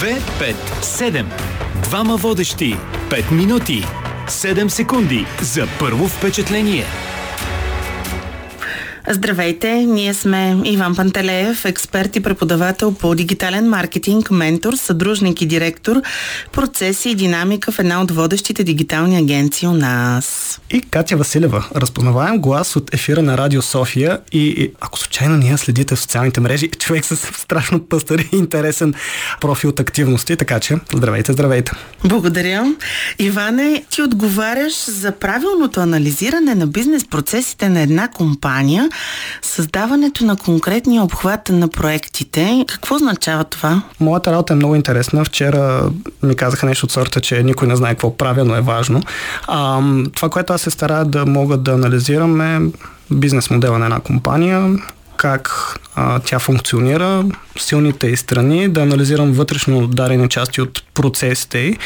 2, 5, 7. Двама водещи. 5 минути. 7 секунди за първо впечатление. Здравейте, ние сме Иван Пантелеев, експерт и преподавател по дигитален маркетинг, ментор, съдружник и директор, процеси и динамика в една от водещите дигитални агенции у нас. И Катя Василева, разпознаваем глас от ефира на Радио София и ако случайно ние следите в социалните мрежи, човек с страшно пъстър и интересен профил от активности, така че здравейте, здравейте. Благодаря. Иване, ти отговаряш за правилното анализиране на бизнес процесите на една компания създаването на конкретния обхват на проектите. Какво означава това? Моята работа е много интересна. Вчера ми казаха нещо от сорта, че никой не знае какво правя, но е важно. А, това, което аз се старая да мога да анализирам е бизнес модела на една компания, как а, тя функционира, силните и страни, да анализирам вътрешно дарени части от процесите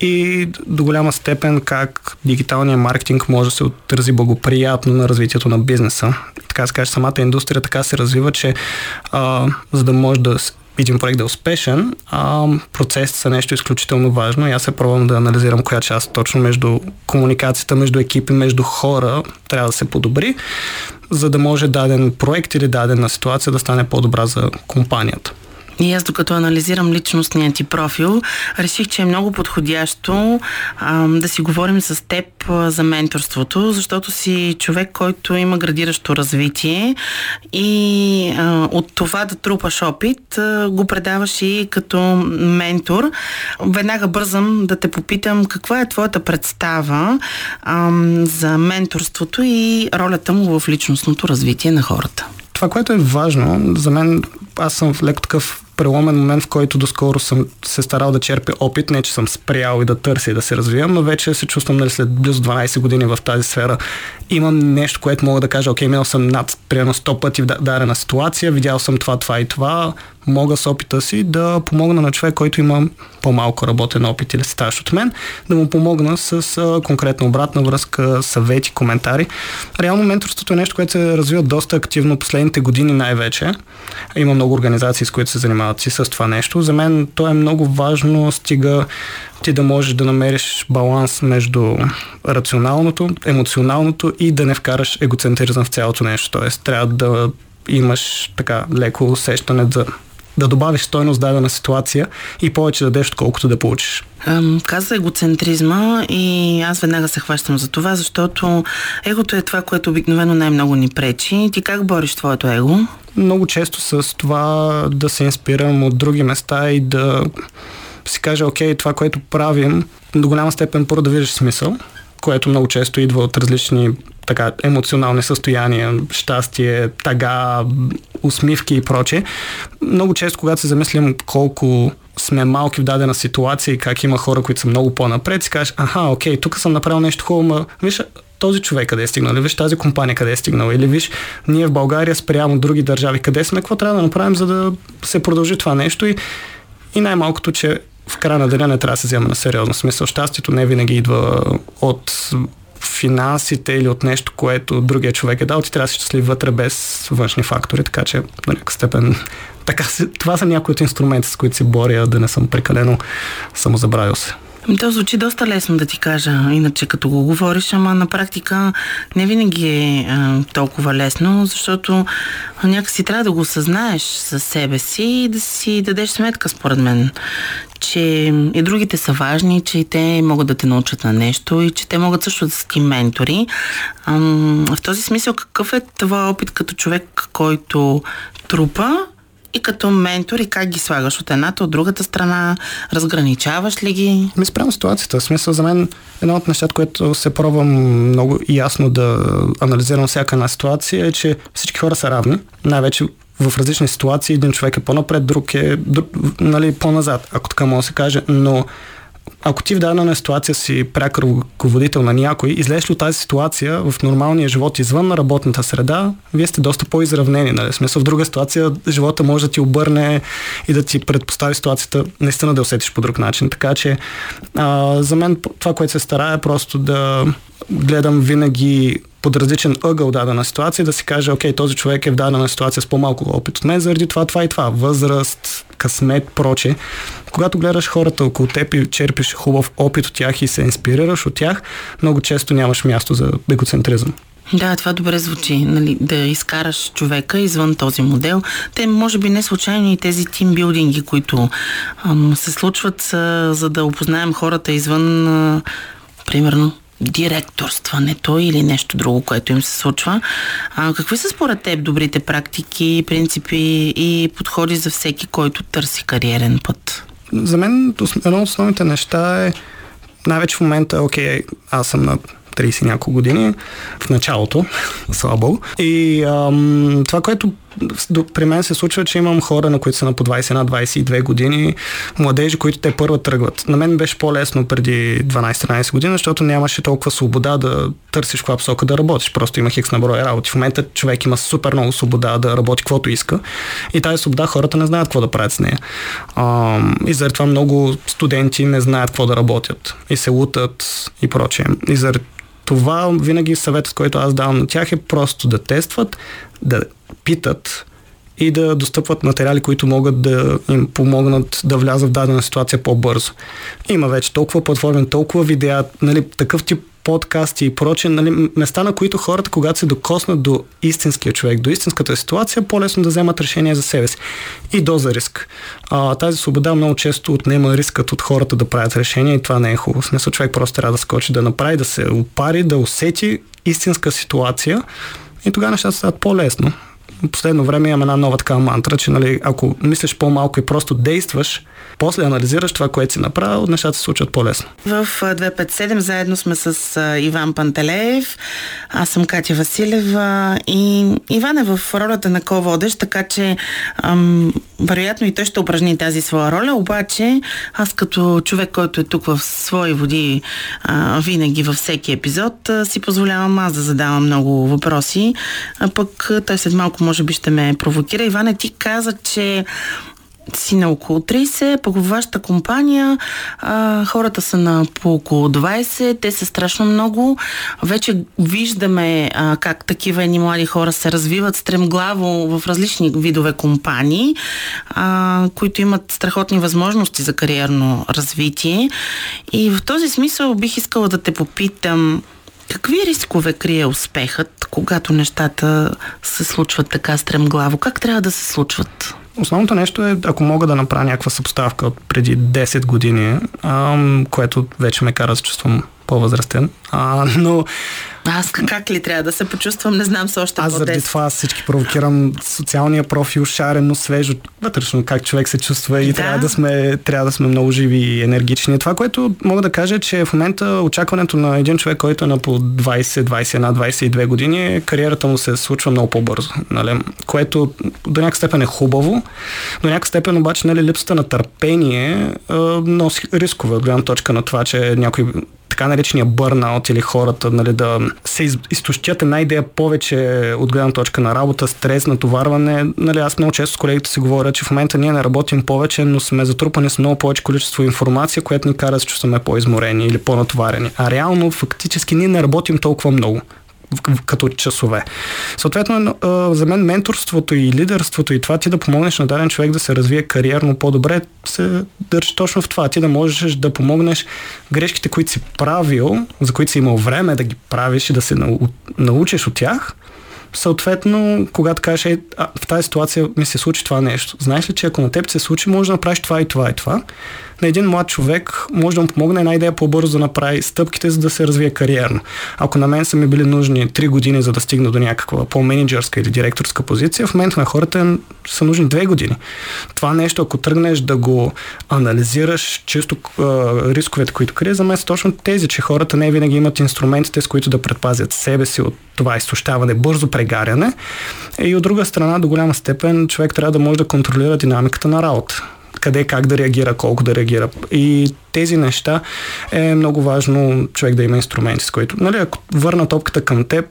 и до голяма степен как дигиталният маркетинг може да се отрази благоприятно на развитието на бизнеса. Така се каже, самата индустрия така се развива, че а, за да може да един проект да е успешен, а, процесите са нещо изключително важно и аз се пробвам да анализирам коя част точно между комуникацията, между екипи, между хора трябва да се подобри, за да може даден проект или дадена ситуация да стане по-добра за компанията. И аз докато анализирам личностния ти профил, реших, че е много подходящо а, да си говорим с теб а, за менторството, защото си човек, който има градиращо развитие и а, от това да трупаш опит, а, го предаваш и като ментор. Веднага бързам да те попитам каква е твоята представа а, за менторството и ролята му в личностното развитие на хората. Това, което е важно, за мен, аз съм в леко такъв преломен момент, в който доскоро съм се старал да черпя опит, не че съм спрял и да търся и да се развивам, но вече се чувствам нали, след близо 12 години в тази сфера. Имам нещо, което мога да кажа, окей, минал съм над примерно 100 пъти в дадена ситуация, видял съм това, това и това, мога с опита си да помогна на човек, който има по-малко работен опит или старш от мен, да му помогна с а, конкретна обратна връзка, съвети, коментари. Реално менторството е нещо, което се развива доста активно последните години най-вече. Има много организации, с които се занимават си с това нещо. За мен то е много важно, стига ти да можеш да намериш баланс между рационалното, емоционалното и да не вкараш егоцентризъм в цялото нещо. Тоест, трябва да имаш така леко усещане за да добавиш стойност дадена ситуация и повече да дадеш, отколкото да получиш. Каза егоцентризма и аз веднага се хващам за това, защото егото е това, което обикновено най-много ни пречи. Ти как бориш твоето его? Много често с това да се инспирам от други места и да си кажа, окей, това, което правим, до голяма степен първо да виждаш смисъл, което много често идва от различни така емоционални състояния, щастие, тага, усмивки и проче. Много често, когато се замислям колко сме малки в дадена ситуация и как има хора, които са много по-напред, си кажеш, аха, окей, тук съм направил нещо хубаво, но виж, този човек къде е стигнал, или виж тази компания къде е стигнала, или виж ние в България спрямо други държави къде сме, какво трябва да направим, за да се продължи това нещо? И, и най-малкото, че в края на деня не трябва да се взема на сериозно. Смисъл. Щастието не винаги идва от финансите или от нещо, което другия човек е дал, ти трябва да си щастлив вътре без външни фактори, така че на някакъв степен така, това са някои от инструменти, с които си боря, да не съм прекалено самозабравил се. Ами то звучи доста лесно да ти кажа, иначе като го говориш, ама на практика не винаги е а, толкова лесно, защото някакси трябва да го осъзнаеш със себе си и да си дадеш сметка, според мен, че и другите са важни, че и те могат да те научат на нещо и че те могат също да са ти ментори. А, в този смисъл, какъв е това опит като човек, който трупа и като ментор и как ги слагаш от едната, от другата страна, разграничаваш ли ги? Ми спрямо ситуацията. В смисъл за мен едно от нещата, което се пробвам много ясно да анализирам всяка една ситуация е, че всички хора са равни. Най-вече в различни ситуации един човек е по-напред, друг е друг, нали, по-назад, ако така мога да се каже, но ако ти в дадена ситуация си пряк ръководител на някой, излезеш ли от тази ситуация в нормалния живот извън на работната среда, вие сте доста по-изравнени. Нали? Смисъл в друга ситуация живота може да ти обърне и да ти предпостави ситуацията наистина да усетиш по друг начин. Така че а, за мен това, което се старая е просто да гледам винаги под различен ъгъл дадена ситуация, да си каже, окей, този човек е в дадена ситуация с по-малко опит от мен, заради това, това и това. Възраст, късмет, проче. Когато гледаш хората около теб и черпиш хубав опит от тях и се инспирираш от тях, много често нямаш място за егоцентризъм. Да, това добре звучи, нали, да изкараш човека извън този модел. Те, може би, не случайно и тези тимбилдинги, които ам, се случват, са, за да опознаем хората извън, а, примерно, директорстването или нещо друго, което им се случва. А, какви са според теб добрите практики, принципи и подходи за всеки, който търси кариерен път? За мен едно от основните неща е най-вече в момента, окей, аз съм на 30 няколко години, в началото, слабо. И ам, това, което при мен се случва, че имам хора, на които са на по 21-22 години, младежи, които те първа тръгват. На мен беше по-лесно преди 12-13 години, защото нямаше толкова свобода да търсиш каква посока да работиш. Просто имах хикс на броя работи. В момента човек има супер много свобода да работи каквото иска. И тази свобода хората не знаят какво да правят с нея. И заради това много студенти не знаят какво да работят. И се лутат и прочее. И заради това винаги съветът, който аз давам на тях е просто да тестват, да питат и да достъпват материали, които могат да им помогнат да влязат в дадена ситуация по-бързо. Има вече толкова платформи, толкова видеа, нали, такъв тип подкасти и прочее, нали, места, на които хората, когато се докоснат до истинския човек, до истинската ситуация, по-лесно да вземат решение за себе си. И доза риск. А, тази свобода много често отнема рискът от хората да правят решения и това не е хубаво. Смисъл, човек просто трябва да скочи, да направи, да се опари, да усети истинска ситуация и тогава нещата стават по-лесно. В последно време имам една нова такава мантра, че нали, ако мислиш по-малко и просто действаш, после анализираш това, което си направил, нещата се случват по-лесно. В 257 заедно сме с Иван Пантелеев, аз съм Катя Василева и Иван е в ролята на ко-водещ, така че ам, вероятно и той ще упражни тази своя роля, обаче аз като човек, който е тук в свои води а, винаги във всеки епизод, а, си позволявам аз да задавам много въпроси, а пък той след малко може би ще ме провокира. Иване, ти каза, че си на около 30, пък във вашата компания а, хората са на по около 20, те са страшно много. Вече виждаме а, как такива едни млади хора се развиват стремглаво в различни видове компании, а, които имат страхотни възможности за кариерно развитие. И в този смисъл бих искала да те попитам Какви рискове крие успехът, когато нещата се случват така стремглаво? Как трябва да се случват? Основното нещо е, ако мога да направя някаква съпоставка от преди 10 години, ам, което вече ме кара да се чувствам по-възрастен, а, но аз как ли трябва да се почувствам, не знам се още Аз заради това всички провокирам социалния профил, шарено, свежо, вътрешно как човек се чувства и да. трябва, да сме, трябва да сме много живи и енергични. Това, което мога да кажа е, че в момента очакването на един човек, който е на по 20, 21, 22 години, кариерата му се случва много по-бързо. Нали? Което до някакъв степен е хубаво, до някакъв степен обаче нали, липсата на търпение носи рискове от гледна точка на това, че някой така наречения бърнаут или хората нали, да се изтощят една идея повече от гледна точка на работа, стрес, натоварване. Нали, аз много често с колегите си говоря, че в момента ние не работим повече, но сме затрупани с много повече количество информация, което ни кара да се чувстваме по-изморени или по-натоварени. А реално, фактически, ние не работим толкова много като часове. Съответно, за мен менторството и лидерството и това ти да помогнеш на даден човек да се развие кариерно по-добре, се държи точно в това. Ти да можеш да помогнеш грешките, които си правил, за които си имал време да ги правиш и да се научиш от тях, Съответно, когато кажеш, е, а, в тази ситуация ми се случи това нещо, знаеш ли, че ако на теб се случи, може да направиш това и това и това, на един млад човек може да му помогне една идея по-бързо да направи стъпките, за да се развие кариерно. Ако на мен са ми били нужни 3 години, за да стигна до някаква по-менеджерска или директорска позиция, в момента на хората са нужни 2 години. Това нещо, ако тръгнеш да го анализираш чисто рисковете, които крие, за мен са точно тези, че хората не винаги имат инструментите, с които да предпазят себе си от това изтощаване, бързо прегаряне. И от друга страна, до голяма степен, човек трябва да може да контролира динамиката на работа къде как да реагира, колко да реагира. И тези неща е много важно човек да има инструменти, с които, нали, ако върна топката към теб,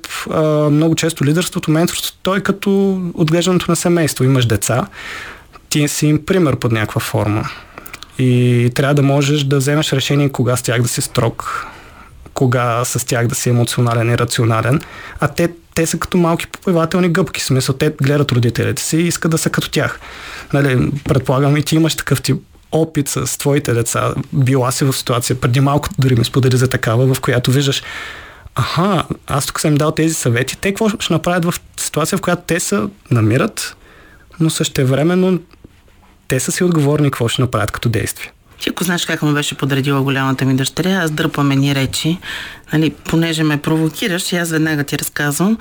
много често лидерството, менторството, той е като отглеждането на семейство. Имаш деца, ти си им пример под някаква форма. И трябва да можеш да вземеш решение кога с тях да си строг, кога с тях да си емоционален и рационален, а те, те са като малки попивателни гъбки, в смисъл те гледат родителите си и искат да са като тях. Нали, предполагам и ти имаш такъв тип опит с твоите деца, била си в ситуация, преди малко дори ми сподели за такава, в която виждаш аха, аз тук съм дал тези съвети, те какво ще направят в ситуация, в която те се намират, но същевременно те са си отговорни какво ще направят като действие. Ти ако знаеш как ме беше подредила голямата ми дъщеря, аз дърпаме ни речи, нали, понеже ме провокираш и аз веднага ти разказвам.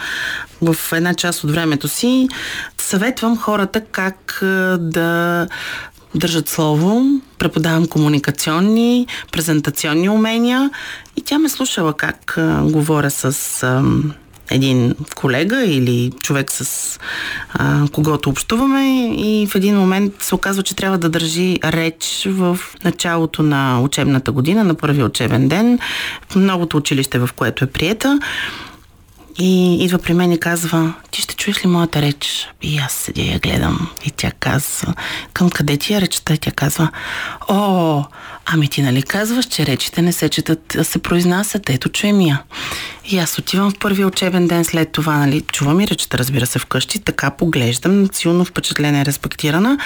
В една част от времето си съветвам хората как да държат слово, преподавам комуникационни, презентационни умения. И тя ме слушала как говоря с един колега или човек с а, когото общуваме и в един момент се оказва, че трябва да държи реч в началото на учебната година, на първи учебен ден, в новото училище, в което е приета. И идва при мен и казва, ти ще чуеш ли моята реч? И аз седя и я гледам. И тя казва, към къде ти е речта? И тя казва, о, ами ти нали казваш, че речите не се четат, а се произнасят. Ето чуем я. И аз отивам в първия учебен ден след това, нали, чувам и речта, разбира се, вкъщи, така поглеждам, силно впечатлена респектирана.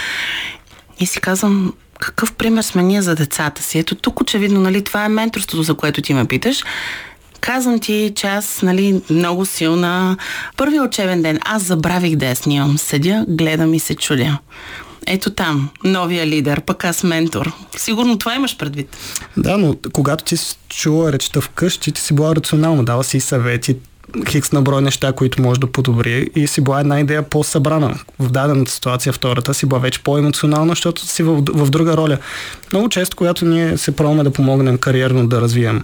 И си казвам, какъв пример сме ние за децата си? Ето тук очевидно, нали, това е менторството, за което ти ме питаш Казвам ти, че аз, нали, много силна. Първи учебен ден, аз забравих да я снимам. Седя, гледам и се чудя. Ето там, новия лидер, пък аз ментор. Сигурно това имаш предвид. Да, но когато ти си чула речта вкъщи, ти си била рационална, дала си съвети, хикс на брой неща, които може да подобри и си била една идея по-събрана. В дадената ситуация, втората си била вече по-емоционална, защото си в, в друга роля. Много често, когато ние се пробваме да помогнем кариерно да развием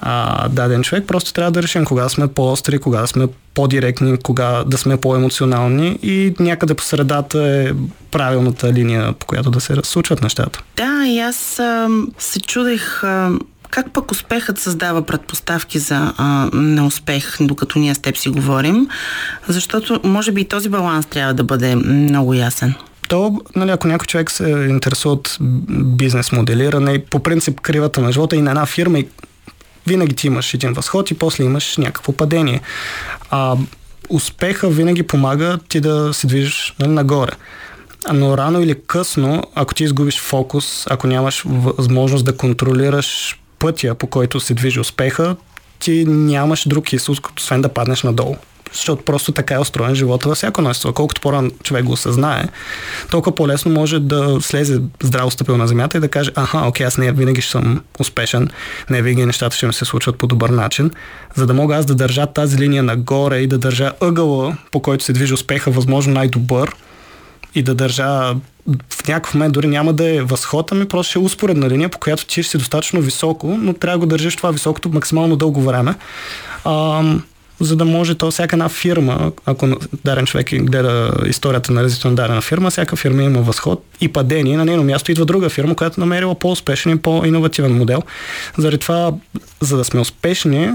а, даден човек, просто трябва да решим кога сме по-остри, кога сме по-директни, кога да сме по-емоционални и някъде по средата е правилната линия, по която да се случват нещата. Да, и аз а, се чудех а, как пък успехът създава предпоставки за а, неуспех, докато ние с теб си говорим? Защото може би и този баланс трябва да бъде много ясен. То, нали, ако някой човек се интересува от бизнес моделиране, по принцип кривата на живота и на една фирма, и винаги ти имаш един възход и после имаш някакво падение. А, успеха винаги помага ти да се движиш нали, нагоре. Но рано или късно, ако ти изгубиш фокус, ако нямаш възможност да контролираш пътя, по който се движи успеха, ти нямаш друг изход, освен да паднеш надолу. Защото просто така е устроен живота във всяко нещо. Колкото по-рано човек го осъзнае, толкова по-лесно може да слезе здраво стъпил на земята и да каже, аха, окей, аз не винаги ще съм успешен, не винаги нещата ще ми се случват по добър начин, за да мога аз да държа тази линия нагоре и да държа ъгъла, по който се движи успеха, възможно най-добър, и да държа в някакъв момент дори няма да е възход, ами просто ще е успоредна линия, по която ти ще си достатъчно високо, но трябва да го държиш това високото максимално дълго време. А, за да може то всяка една фирма, ако дарен човек гледа историята на развитието на дадена фирма, всяка фирма има възход и падение. На нейно място идва друга фирма, която намерила по-успешен и по-инновативен модел. Заради това, за да сме успешни,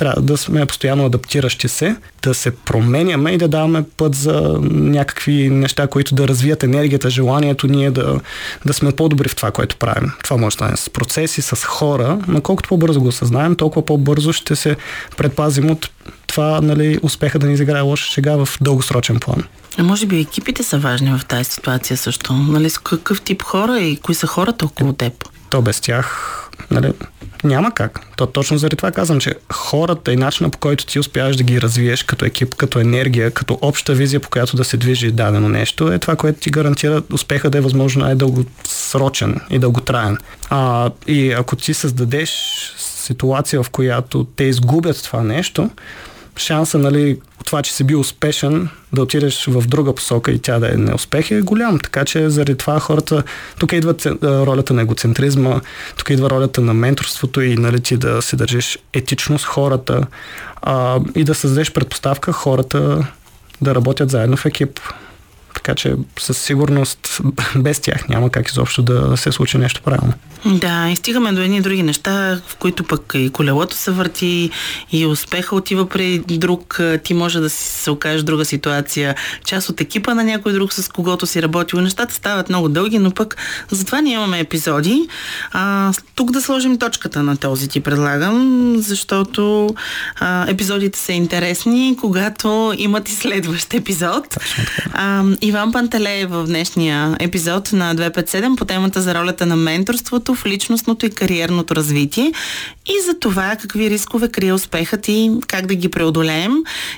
трябва да сме постоянно адаптиращи се, да се променяме и да даваме път за някакви неща, които да развият енергията, желанието ние да, да сме по-добри в това, което правим. Това може да стане с процеси, с хора, но колкото по-бързо го осъзнаем, толкова по-бързо ще се предпазим от това нали, успеха да ни изиграе лоша шега в дългосрочен план. А може би екипите са важни в тази ситуация също. Нали, с какъв тип хора и кои са хората около теб? То без тях нали, няма как. То точно заради това казвам, че хората и начина по който ти успяваш да ги развиеш като екип, като енергия, като обща визия, по която да се движи дадено нещо, е това, което ти гарантира успеха да е възможно най-дългосрочен и дълготраен. А, и ако ти създадеш ситуация, в която те изгубят това нещо, шанса, нали, от това, че си бил успешен, да отидеш в друга посока и тя да е неуспех е голям. Така че заради това хората, тук идва ролята на егоцентризма, тук идва ролята на менторството и нали, ти да се държиш етично с хората а, и да създадеш предпоставка хората да работят заедно в екип. Така че със сигурност без тях няма как изобщо да се случи нещо правилно. Да, и стигаме до едни други неща, в които пък и колелото се върти, и успеха отива при друг, ти може да си се окажеш друга ситуация, част от екипа на някой друг, с когото си работил. Нещата стават много дълги, но пък затова ние имаме епизоди. А, тук да сложим точката на този ти предлагам, защото а, епизодите са интересни, когато имат и следващ епизод. А, Иван Пантелей в днешния епизод на 257 по темата за ролята на менторството в личностното и кариерното развитие и за това какви рискове крие успехът и как да ги преодолеем.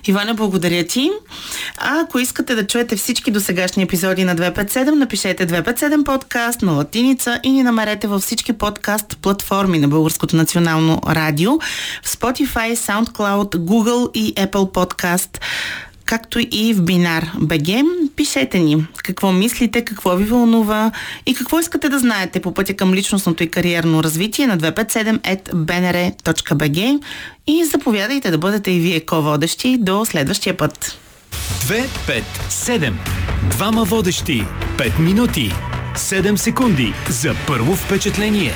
Иване, благодаря ти. А ако искате да чуете всички досегашни епизоди на 257, напишете 257 подкаст на латиница и ни намерете във всички подкаст платформи на Българското национално радио в Spotify, SoundCloud, Google и Apple Podcast както и в Бинар БГ. Пишете ни какво мислите, какво ви вълнува и какво искате да знаете по пътя към личностното и кариерно развитие на 257.bnr.bg и заповядайте да бъдете и вие ко-водещи до следващия път. 257. Двама водещи. 5 минути. 7 секунди за първо впечатление.